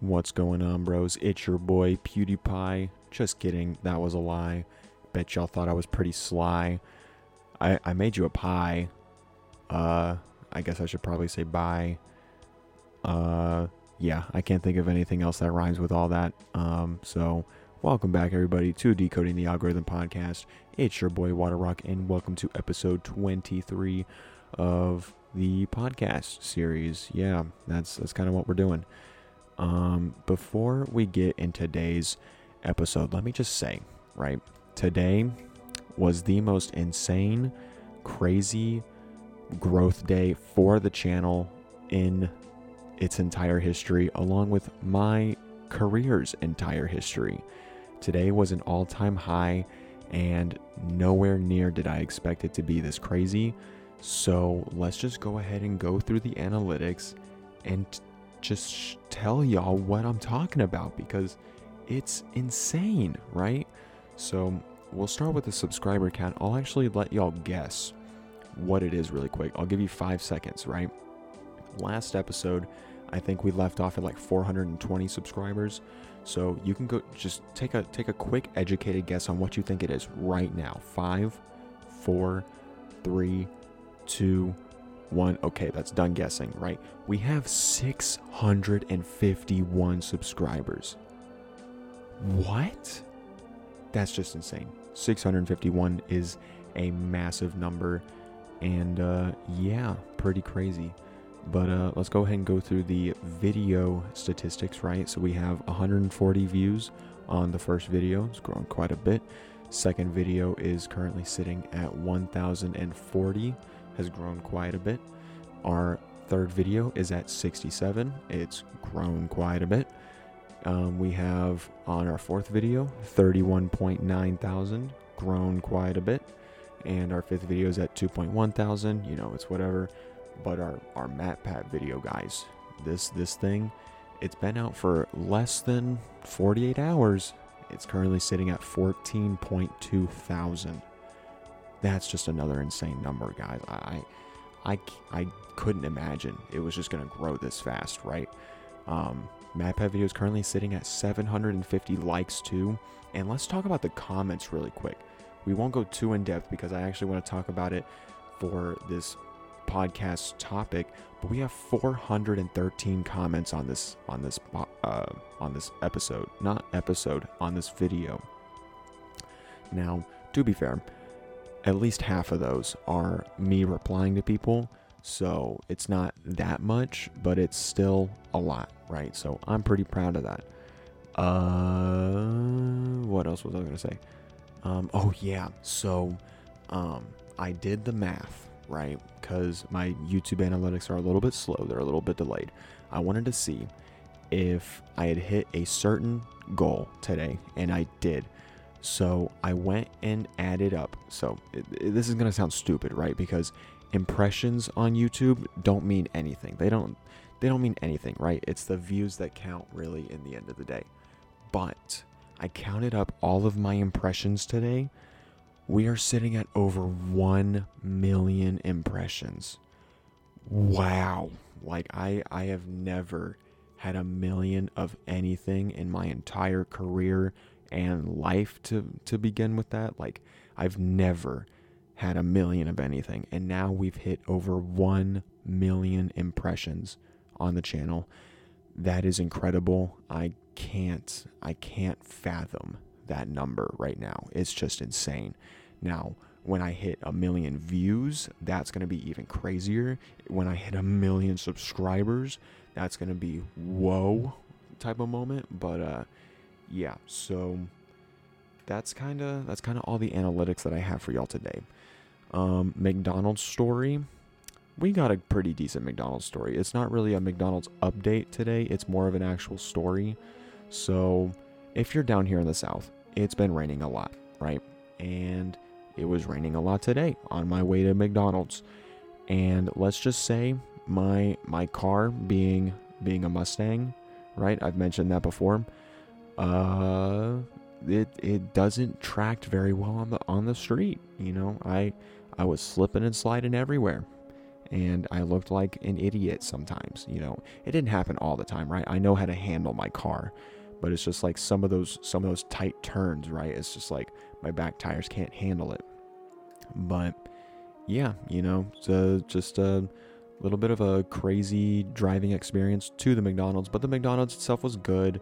What's going on, bros? It's your boy PewDiePie. Just kidding, that was a lie. Bet y'all thought I was pretty sly. I, I made you a pie. Uh, I guess I should probably say bye. Uh, yeah, I can't think of anything else that rhymes with all that. Um, so welcome back, everybody, to Decoding the Algorithm podcast. It's your boy WatrRok, and welcome to episode 23 of the podcast series. Yeah, that's that's kind of what we're doing. Um, before we get in today's episode, let me just say, right, today was the most insane, crazy growth day for the channel in its entire history, along with my career's entire history. Today was an all time high, and nowhere near did I expect it to be this crazy. So let's just go ahead and go through the analytics and just sh- tell y'all what I'm talking about because it's insane, right? So we'll start with the subscriber count. I'll actually let y'all guess what it is really quick. I'll give you five seconds, right? Last episode, I think we left off at like 420 subscribers. So you can go just take a take a quick educated guess on what you think it is right now. Five, four, three, two, one. Okay, that's done guessing, right? We have 651 subscribers. What? That's just insane. 651 is a massive number. And uh, yeah, pretty crazy. But uh, let's go ahead and go through the video statistics, right? So we have 140 views on the first video. It's grown quite a bit. Second video is currently sitting at 1,040, has grown quite a bit. Our third video is at 67. It's grown quite a bit. Um, we have on our fourth video 31.9 thousand, grown quite a bit. And our fifth video is at 2.1 thousand. You know, it's whatever. But our our MatPat video, guys, this this thing, it's been out for less than 48 hours. It's currently sitting at 14.2 thousand. That's just another insane number, guys. I, I, I couldn't imagine it was just gonna grow this fast, right? Um, MatPat video is currently sitting at 750 likes too. And let's talk about the comments really quick. We won't go too in depth because I actually want to talk about it for this podcast topic. But we have 413 comments on this on this uh, on this episode, not episode on this video. Now, to be fair, at least half of those are me replying to people. So it's not that much, but it's still a lot, right? So I'm pretty proud of that. Uh, what else was I gonna say? Um, oh yeah, so um, I did the math, right? Because my YouTube analytics are a little bit slow; they're a little bit delayed. I wanted to see if I had hit a certain goal today, and I did. So I went and added up. So this is gonna sound stupid, right? Because impressions on YouTube don't mean anything. They don't they don't mean anything, right? It's the views that count really in the end of the day. But I counted up all of my impressions today. We are sitting at over 1 million impressions. Wow. Like I I have never had a million of anything in my entire career and life to to begin with that. Like I've never had a million of anything. And now we've hit over 1 million impressions on the channel. That is incredible. I can't i can't fathom that number right now. It's just insane. Now when i hit a million views that's going to be even crazier. When i hit a million subscribers that's going to be whoa type of moment. But uh yeah so that's kind of that's kind of all the analytics that i have for y'all today um, McDonald's story. We got a pretty decent McDonald's story. It's not really a McDonald's update today, it's more of an actual story. So, if you're down here in the South, it's been raining a lot, right? And it was raining a lot today on my way to McDonald's. And let's just say my my car being being a Mustang, right? I've mentioned that before. Uh it it doesn't tract very well on the on the street, you know. I I was slipping and sliding everywhere. and I looked like an idiot sometimes. You know, it didn't happen all the time, right? I know how to handle my car, but it's just like some of those some of those tight turns, right? It's just like my back tires can't handle it. But yeah, you know, uh, just a little bit of a crazy driving experience to the McDonald's, but the McDonald's itself was good,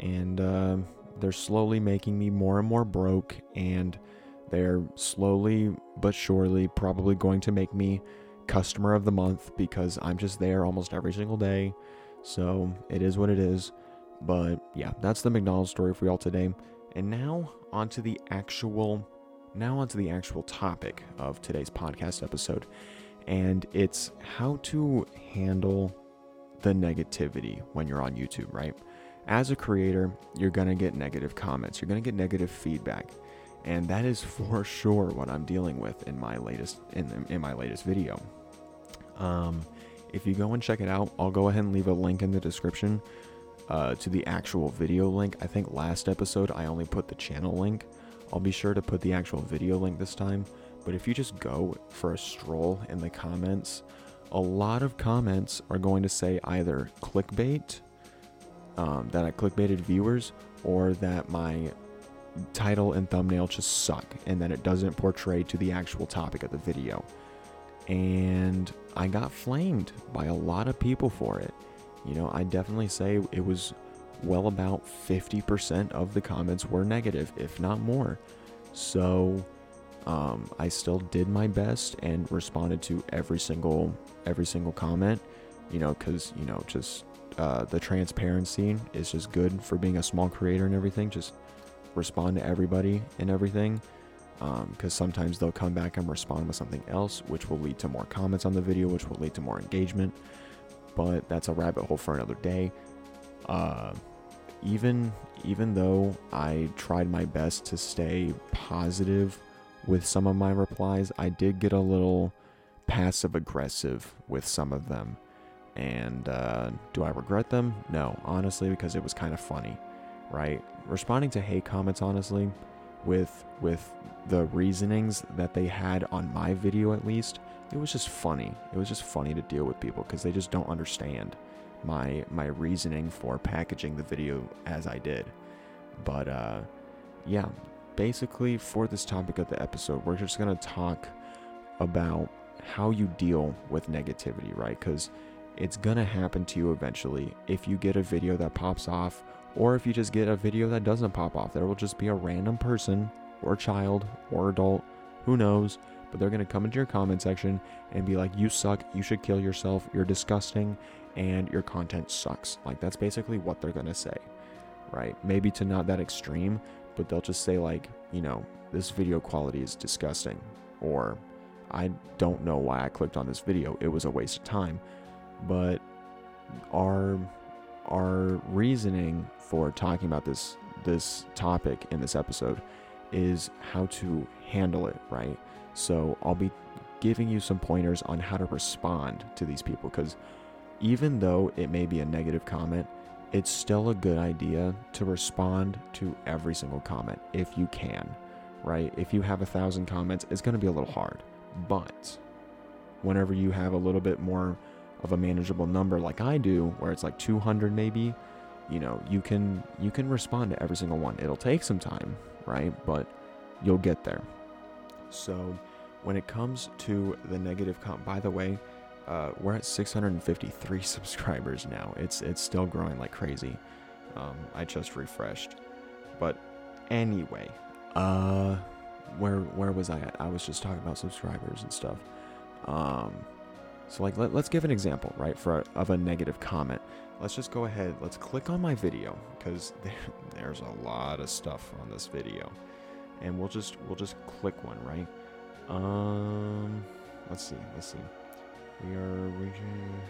and uh, they're slowly making me more and more broke, and they're slowly but surely probably going to make me customer of the month because I'm just there almost every single day. So it is what it is. But yeah, that's the McDonald's story for y'all today. And now onto the actual now onto the actual topic of today's podcast episode. And it's how to handle the negativity when you're on YouTube, right? As a creator, you're going to get negative comments, you're going to get negative feedback. And that is for sure what I'm dealing with in my latest in, in my latest video. Um, if you go and check it out, I'll go ahead and leave a link in the description uh, to the actual video link. I think last episode I only put the channel link. I'll be sure to put the actual video link this time. But if you just go for a stroll in the comments, a lot of comments are going to say either clickbait, um, that I clickbaited viewers, or that my title and thumbnail just suck and that it doesn't portray to the actual topic of the video. And I got flamed by a lot of people for it. You know, I definitely say it was well about 50% of the comments were negative, if not more. So um, I still did my best and responded to every single every single comment. You know, because you know, just uh, the transparency is just good for being a small creator and everything. Just respond to everybody and everything because um, sometimes they'll come back and respond with something else, which will lead to more comments on the video, which will lead to more engagement. But that's a rabbit hole for another day. Uh, even even though I tried my best to stay positive with some of my replies, I did get a little passive aggressive with some of them. And uh, do I regret them? No, honestly, because it was kind of funny, right? Responding to hate comments, honestly, with with the reasonings that they had on my video at least it was just funny it was just funny to deal with people because they just don't understand my my reasoning for packaging the video as i did but uh yeah basically for this topic of the episode we're just to talk about how you deal with negativity right because it's to happen to you eventually if you get a video that pops off or if you just get a video that doesn't pop off, there will just be a random person or child or adult, who knows, but they're to come into your comment section and be like, You suck, you should kill yourself, you're disgusting, and your content sucks. Like, that's basically what they're to say, right? Maybe to not that extreme, but they'll just say, like, you know, this video quality is disgusting, or I don't know why I clicked on this video, it was a waste of time. But our our reasoning for talking about this this topic in this episode is how to handle it, right? So I'll be giving you some pointers on how to respond to these people because even though it may be a negative comment, it's still a good idea to respond to every single comment if you can, right? If you have a thousand comments, it's going to be a little hard. But whenever you have a little bit more of a manageable number like I do, where it's like 200 maybe, you know, you can you can respond to every single one. It'll take some time, right? But you'll get there. So, when it comes to the negative comp, by the way, uh, we're at 653 subscribers now. It's it's still growing like crazy. Um, I just refreshed, but anyway, uh, where where was I at? I was just talking about subscribers and stuff. Um, so like let, us give an example, right, for a, of a negative comment. Let's just go ahead. Let's click on my video because there, there's a lot of stuff on this video, and we'll just we'll just click one, right? Um, let's see, let's see. We are reaching.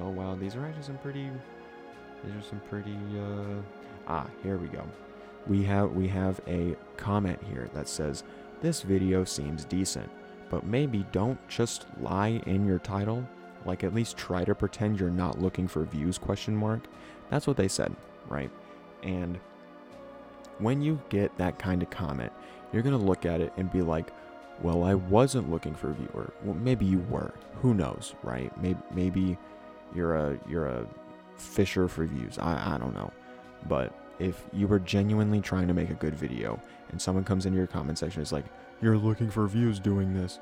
Oh wow, these are actually some pretty. These are some pretty. Uh, ah, here we go. We have we have a comment here that says this video seems decent, but maybe don't just lie in your title, like at least try to pretend you're not looking for views question mark. That's what they said, right? And when you get that kind of comment, you're going to look at it and be like, well, I wasn't looking for a viewer. Well, maybe you were. Who knows, right? Maybe maybe you're a you're a fisher for views. I I don't know. But if you were genuinely trying to make a good video and someone comes into your comment section is like, "You're looking for views doing this."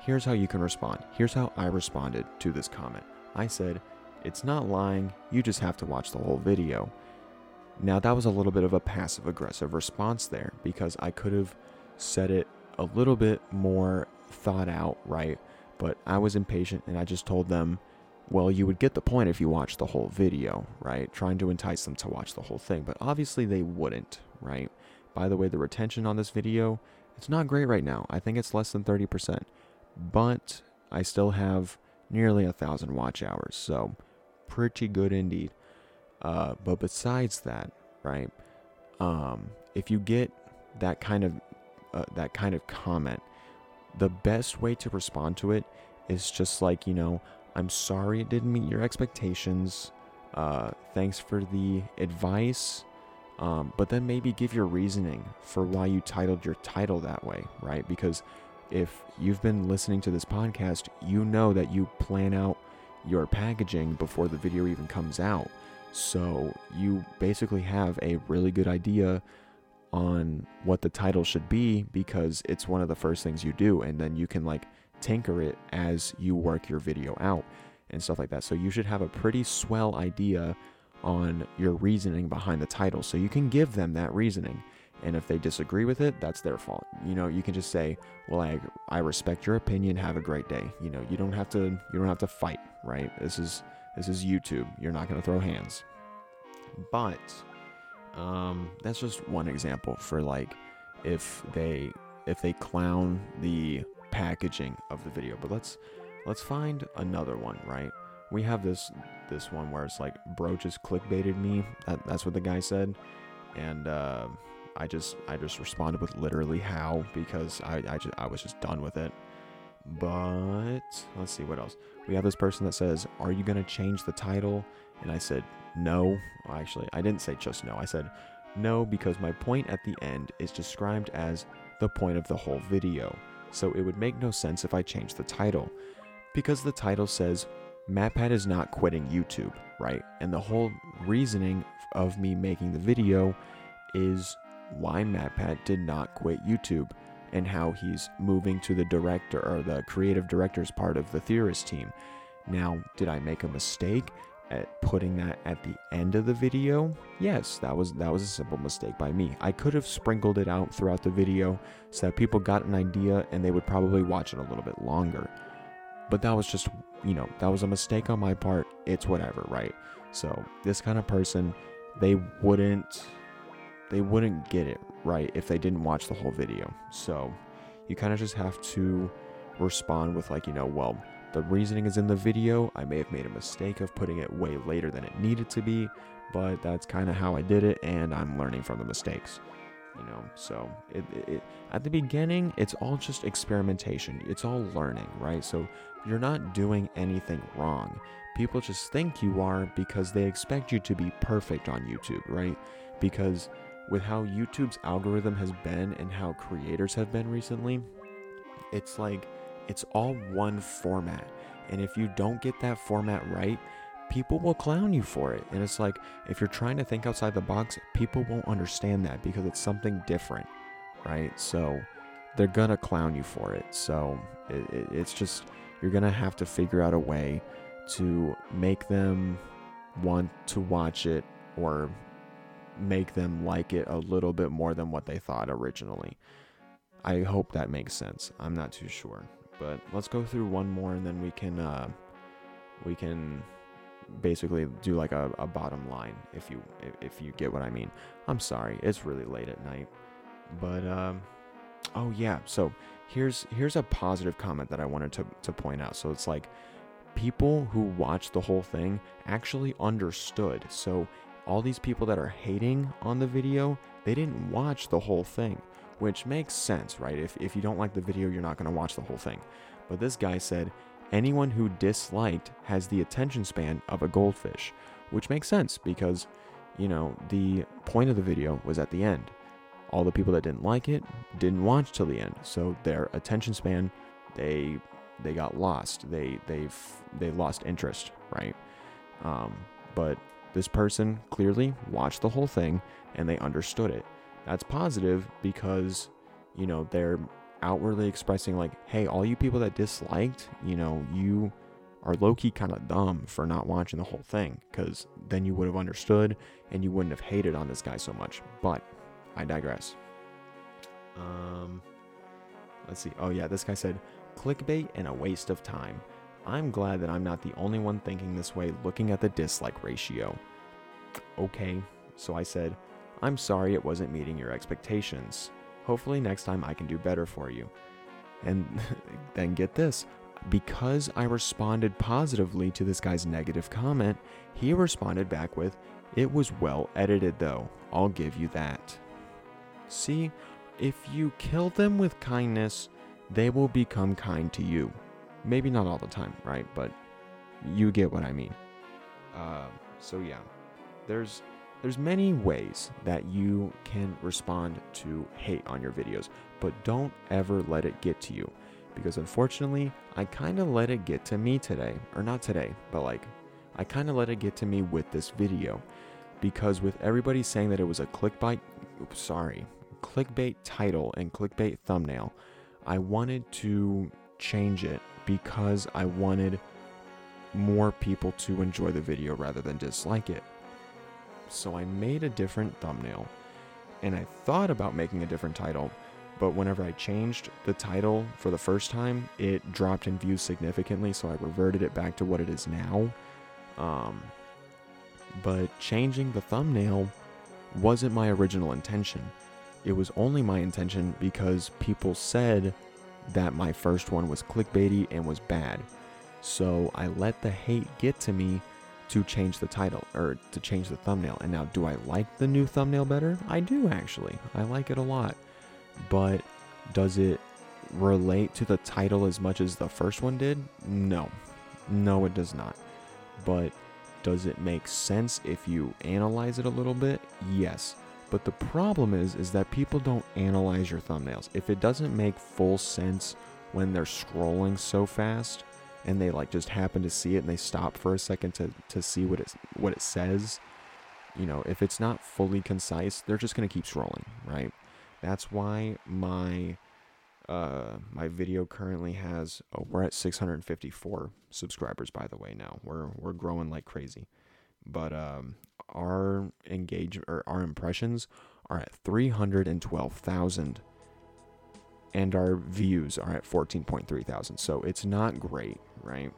Here's how you can respond. Here's how I responded to this comment. I said, "It's not lying. You just have to watch the whole video." Now, that was a little bit of a passive aggressive response there because I could have said it a little bit more thought out, right? But I was impatient and I just told them, well, you would get the point if you watched the whole video, right? Trying to entice them to watch the whole thing, but obviously they wouldn't, right? By the way, the retention on this video, it's not great right now. I think it's less than 30%, but I still have nearly a thousand watch hours, so pretty good indeed. Uh, but besides that, right? Um, if you get that kind of uh, that kind of comment, the best way to respond to it is just like you know, I'm sorry it didn't meet your expectations. Uh, thanks for the advice. Um, but then maybe give your reasoning for why you titled your title that way, right? Because if you've been listening to this podcast, you know that you plan out your packaging before the video even comes out. So you basically have a really good idea on what the title should be because it's one of the first things you do. And then you can like tinker it as you work your video out and stuff like that. So you should have a pretty swell idea on your reasoning behind the title. So you can give them that reasoning. And if they disagree with it, that's their fault. You know, you can just say, "Well, I I respect your opinion. Have a great day." You know, you don't have to you don't have to fight, right? This is this is YouTube. You're not going to throw hands. But um, that's just one example for like if they if they clown the packaging of the video. But let's let's find another one, right? We have this this one where it's like bro just clickbaited me. That, that's what the guy said, and uh, I just I just responded with literally how because I I just I was just done with it. But let's see what else. We have this person that says, "Are you gonna change the title?" And I said, "No." Well, actually, I didn't say just no. I said, "No," because my point at the end is described as the point of the whole video. So it would make no sense if I changed the title, because the title says MatPat is not quitting YouTube, right? And the whole reasoning of me making the video is why MatPat did not quit YouTube and how he's moving to the director or the creative director's part of the theorist team. Now, did I make a mistake at putting that at the end of the video? Yes, that was that was a simple mistake by me. I could have sprinkled it out throughout the video so that people got an idea and they would probably watch it a little bit longer. But that was just, you know, that was a mistake on my part. It's whatever, right? So, this kind of person, they wouldn't they wouldn't get it right if they didn't watch the whole video. So you kind of just have to respond with, like, you know, well, the reasoning is in the video. I may have made a mistake of putting it way later than it needed to be, but that's kind of how I did it, and I'm learning from the mistakes. You know, so it, it, at the beginning, it's all just experimentation. It's all learning, right? So you're not doing anything wrong. People just think you are because they expect you to be perfect on YouTube, right? Because with how YouTube's algorithm has been and how creators have been recently, it's like it's all one format. And if you don't get that format right, people will clown you for it. And it's like if you're trying to think outside the box, people won't understand that because it's something different, right? So they're gonna clown you for it. So it, it, it's just you're gonna have to figure out a way to make them want to watch it or make them like it a little bit more than what they thought originally. I hope that makes sense. I'm not too sure, but let's go through one more and then we can uh, we can basically do like a, a bottom line if you if you get what I mean. I'm sorry, it's really late at night, but um, oh yeah. So here's here's a positive comment that I wanted to to point out. So it's like people who watched the whole thing actually understood. So all these people that are hating on the video, they didn't watch the whole thing, which makes sense, right? If, if you don't like the video, you're not going to watch the whole thing. But this guy said, anyone who disliked has the attention span of a goldfish, which makes sense because, you know, the point of the video was at the end. all the people that didn't like it didn't watch till the end. So their attention span, they they got lost. They they've they lost interest, right? Um, but this person clearly watched the whole thing and they understood it. That's positive because you know they're outwardly expressing like, hey, all you people that disliked, you know, you are low key kind of dumb for not watching the whole thing because then you would have understood and you wouldn't have hated on this guy so much. But I digress. Um, let's see. Oh, yeah, this guy said clickbait and a waste of time. I'm glad that I'm not the only one thinking this way looking at the dislike ratio. Okay, so I said, I'm sorry it wasn't meeting your expectations. Hopefully, next time I can do better for you. And then get this because I responded positively to this guy's negative comment, he responded back with, It was well edited though, I'll give you that. See, if you kill them with kindness, they will become kind to you. Maybe not all the time, right? But you get what I mean. Uh, so yeah, there's there's many ways that you can respond to hate on your videos, but don't ever let it get to you because unfortunately, I kind of let it get to me today. Or not today, but like, I kind of let it get to me with this video. Because with everybody saying that it was a clickbait, oops, sorry, clickbait title and clickbait thumbnail, I wanted to change it because I wanted more people to enjoy the video rather than dislike it. So I made a different thumbnail and I thought about making a different title, but whenever I changed the title for the first time, it dropped in views significantly, so I reverted it back to what it is now. Um, but changing the thumbnail wasn't my original intention. It was only my intention because people said that my first one was clickbaity and was bad. So I let the hate get to me to change the title or to change the thumbnail. And now, do I like the new thumbnail better? I do actually. I like it a lot but does it relate to the title as much as the first one did? No. No, it does not. But does it make sense if you analyze it a little bit? Yes. But the problem is is that people don't analyze your thumbnails. If it doesn't make full sense when they're scrolling so fast and they like just happen to see it and they stop for a second to, to see what it what it says, you know, if it's not fully concise, they're just to keep scrolling, right? That's why my uh, my video currently has oh, we're at 654 subscribers by the way now. We're we're growing like crazy. But um, our engage or our impressions are at 312,000 and our views are at 14.3 thousand. So it's not great, right?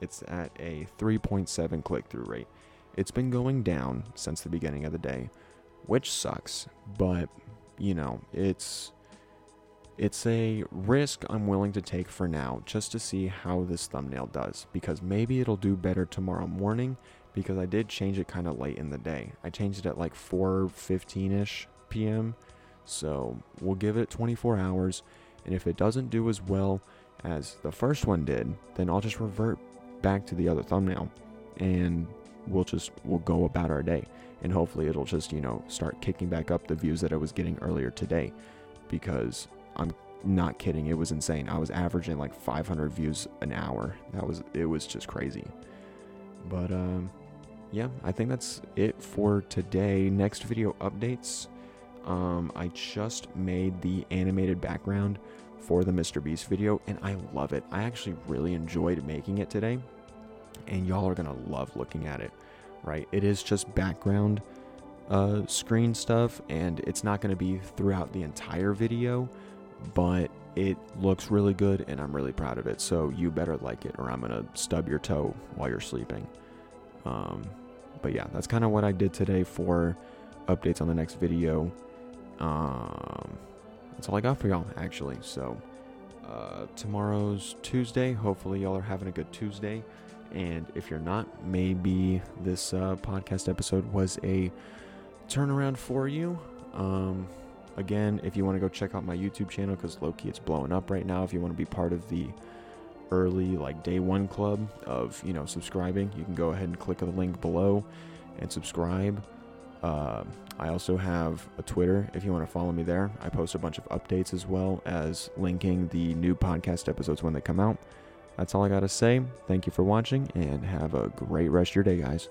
It's at a 3.7 click through rate. It's been going down since the beginning of the day, which sucks, but you know, it's it's a risk I'm willing to take for now just to see how this thumbnail does because maybe it'll do better tomorrow morning because I did change it kind of late in the day. I changed it at like 4:15ish p.m. So, we'll give it 24 hours and if it doesn't do as well as the first one did, then I'll just revert back to the other thumbnail and we'll just we'll go about our day. And hopefully it'll just you know start kicking back up the views that i was getting earlier today because i'm not kidding it was insane. I was averaging like 500 views an hour. That was it was just crazy. But um yeah i think that's it for today. Next video updates um i just made the animated background for the mr beast video and i love it i actually really enjoyed making it today and y'all are gonna love looking at it, right? It is just background uh, screen stuff, and it's not gonna be throughout the entire video, but it looks really good, and I'm really proud of it. So you better like it, or I'm gonna stub your toe while you're sleeping. Um, but yeah, that's kind of what I did today for updates on the next video. Um, that's all I got for y'all, actually. So uh, tomorrow's Tuesday. Hopefully, y'all are having a good Tuesday. And if you're not, maybe this uh, podcast episode was a turnaround for you. Um, again, if you want to go check out my YouTube channel, because lowkey, it's blowing up right now. If you want to be part of the early, like day one club of, you know, subscribing, you can go ahead and click the link below and subscribe. Uh, I also have a Twitter if you want to follow me there. I post a bunch of updates as well as linking the new podcast episodes when they come out. That's all I got to say. Thank you for watching and have a great rest of your day, guys.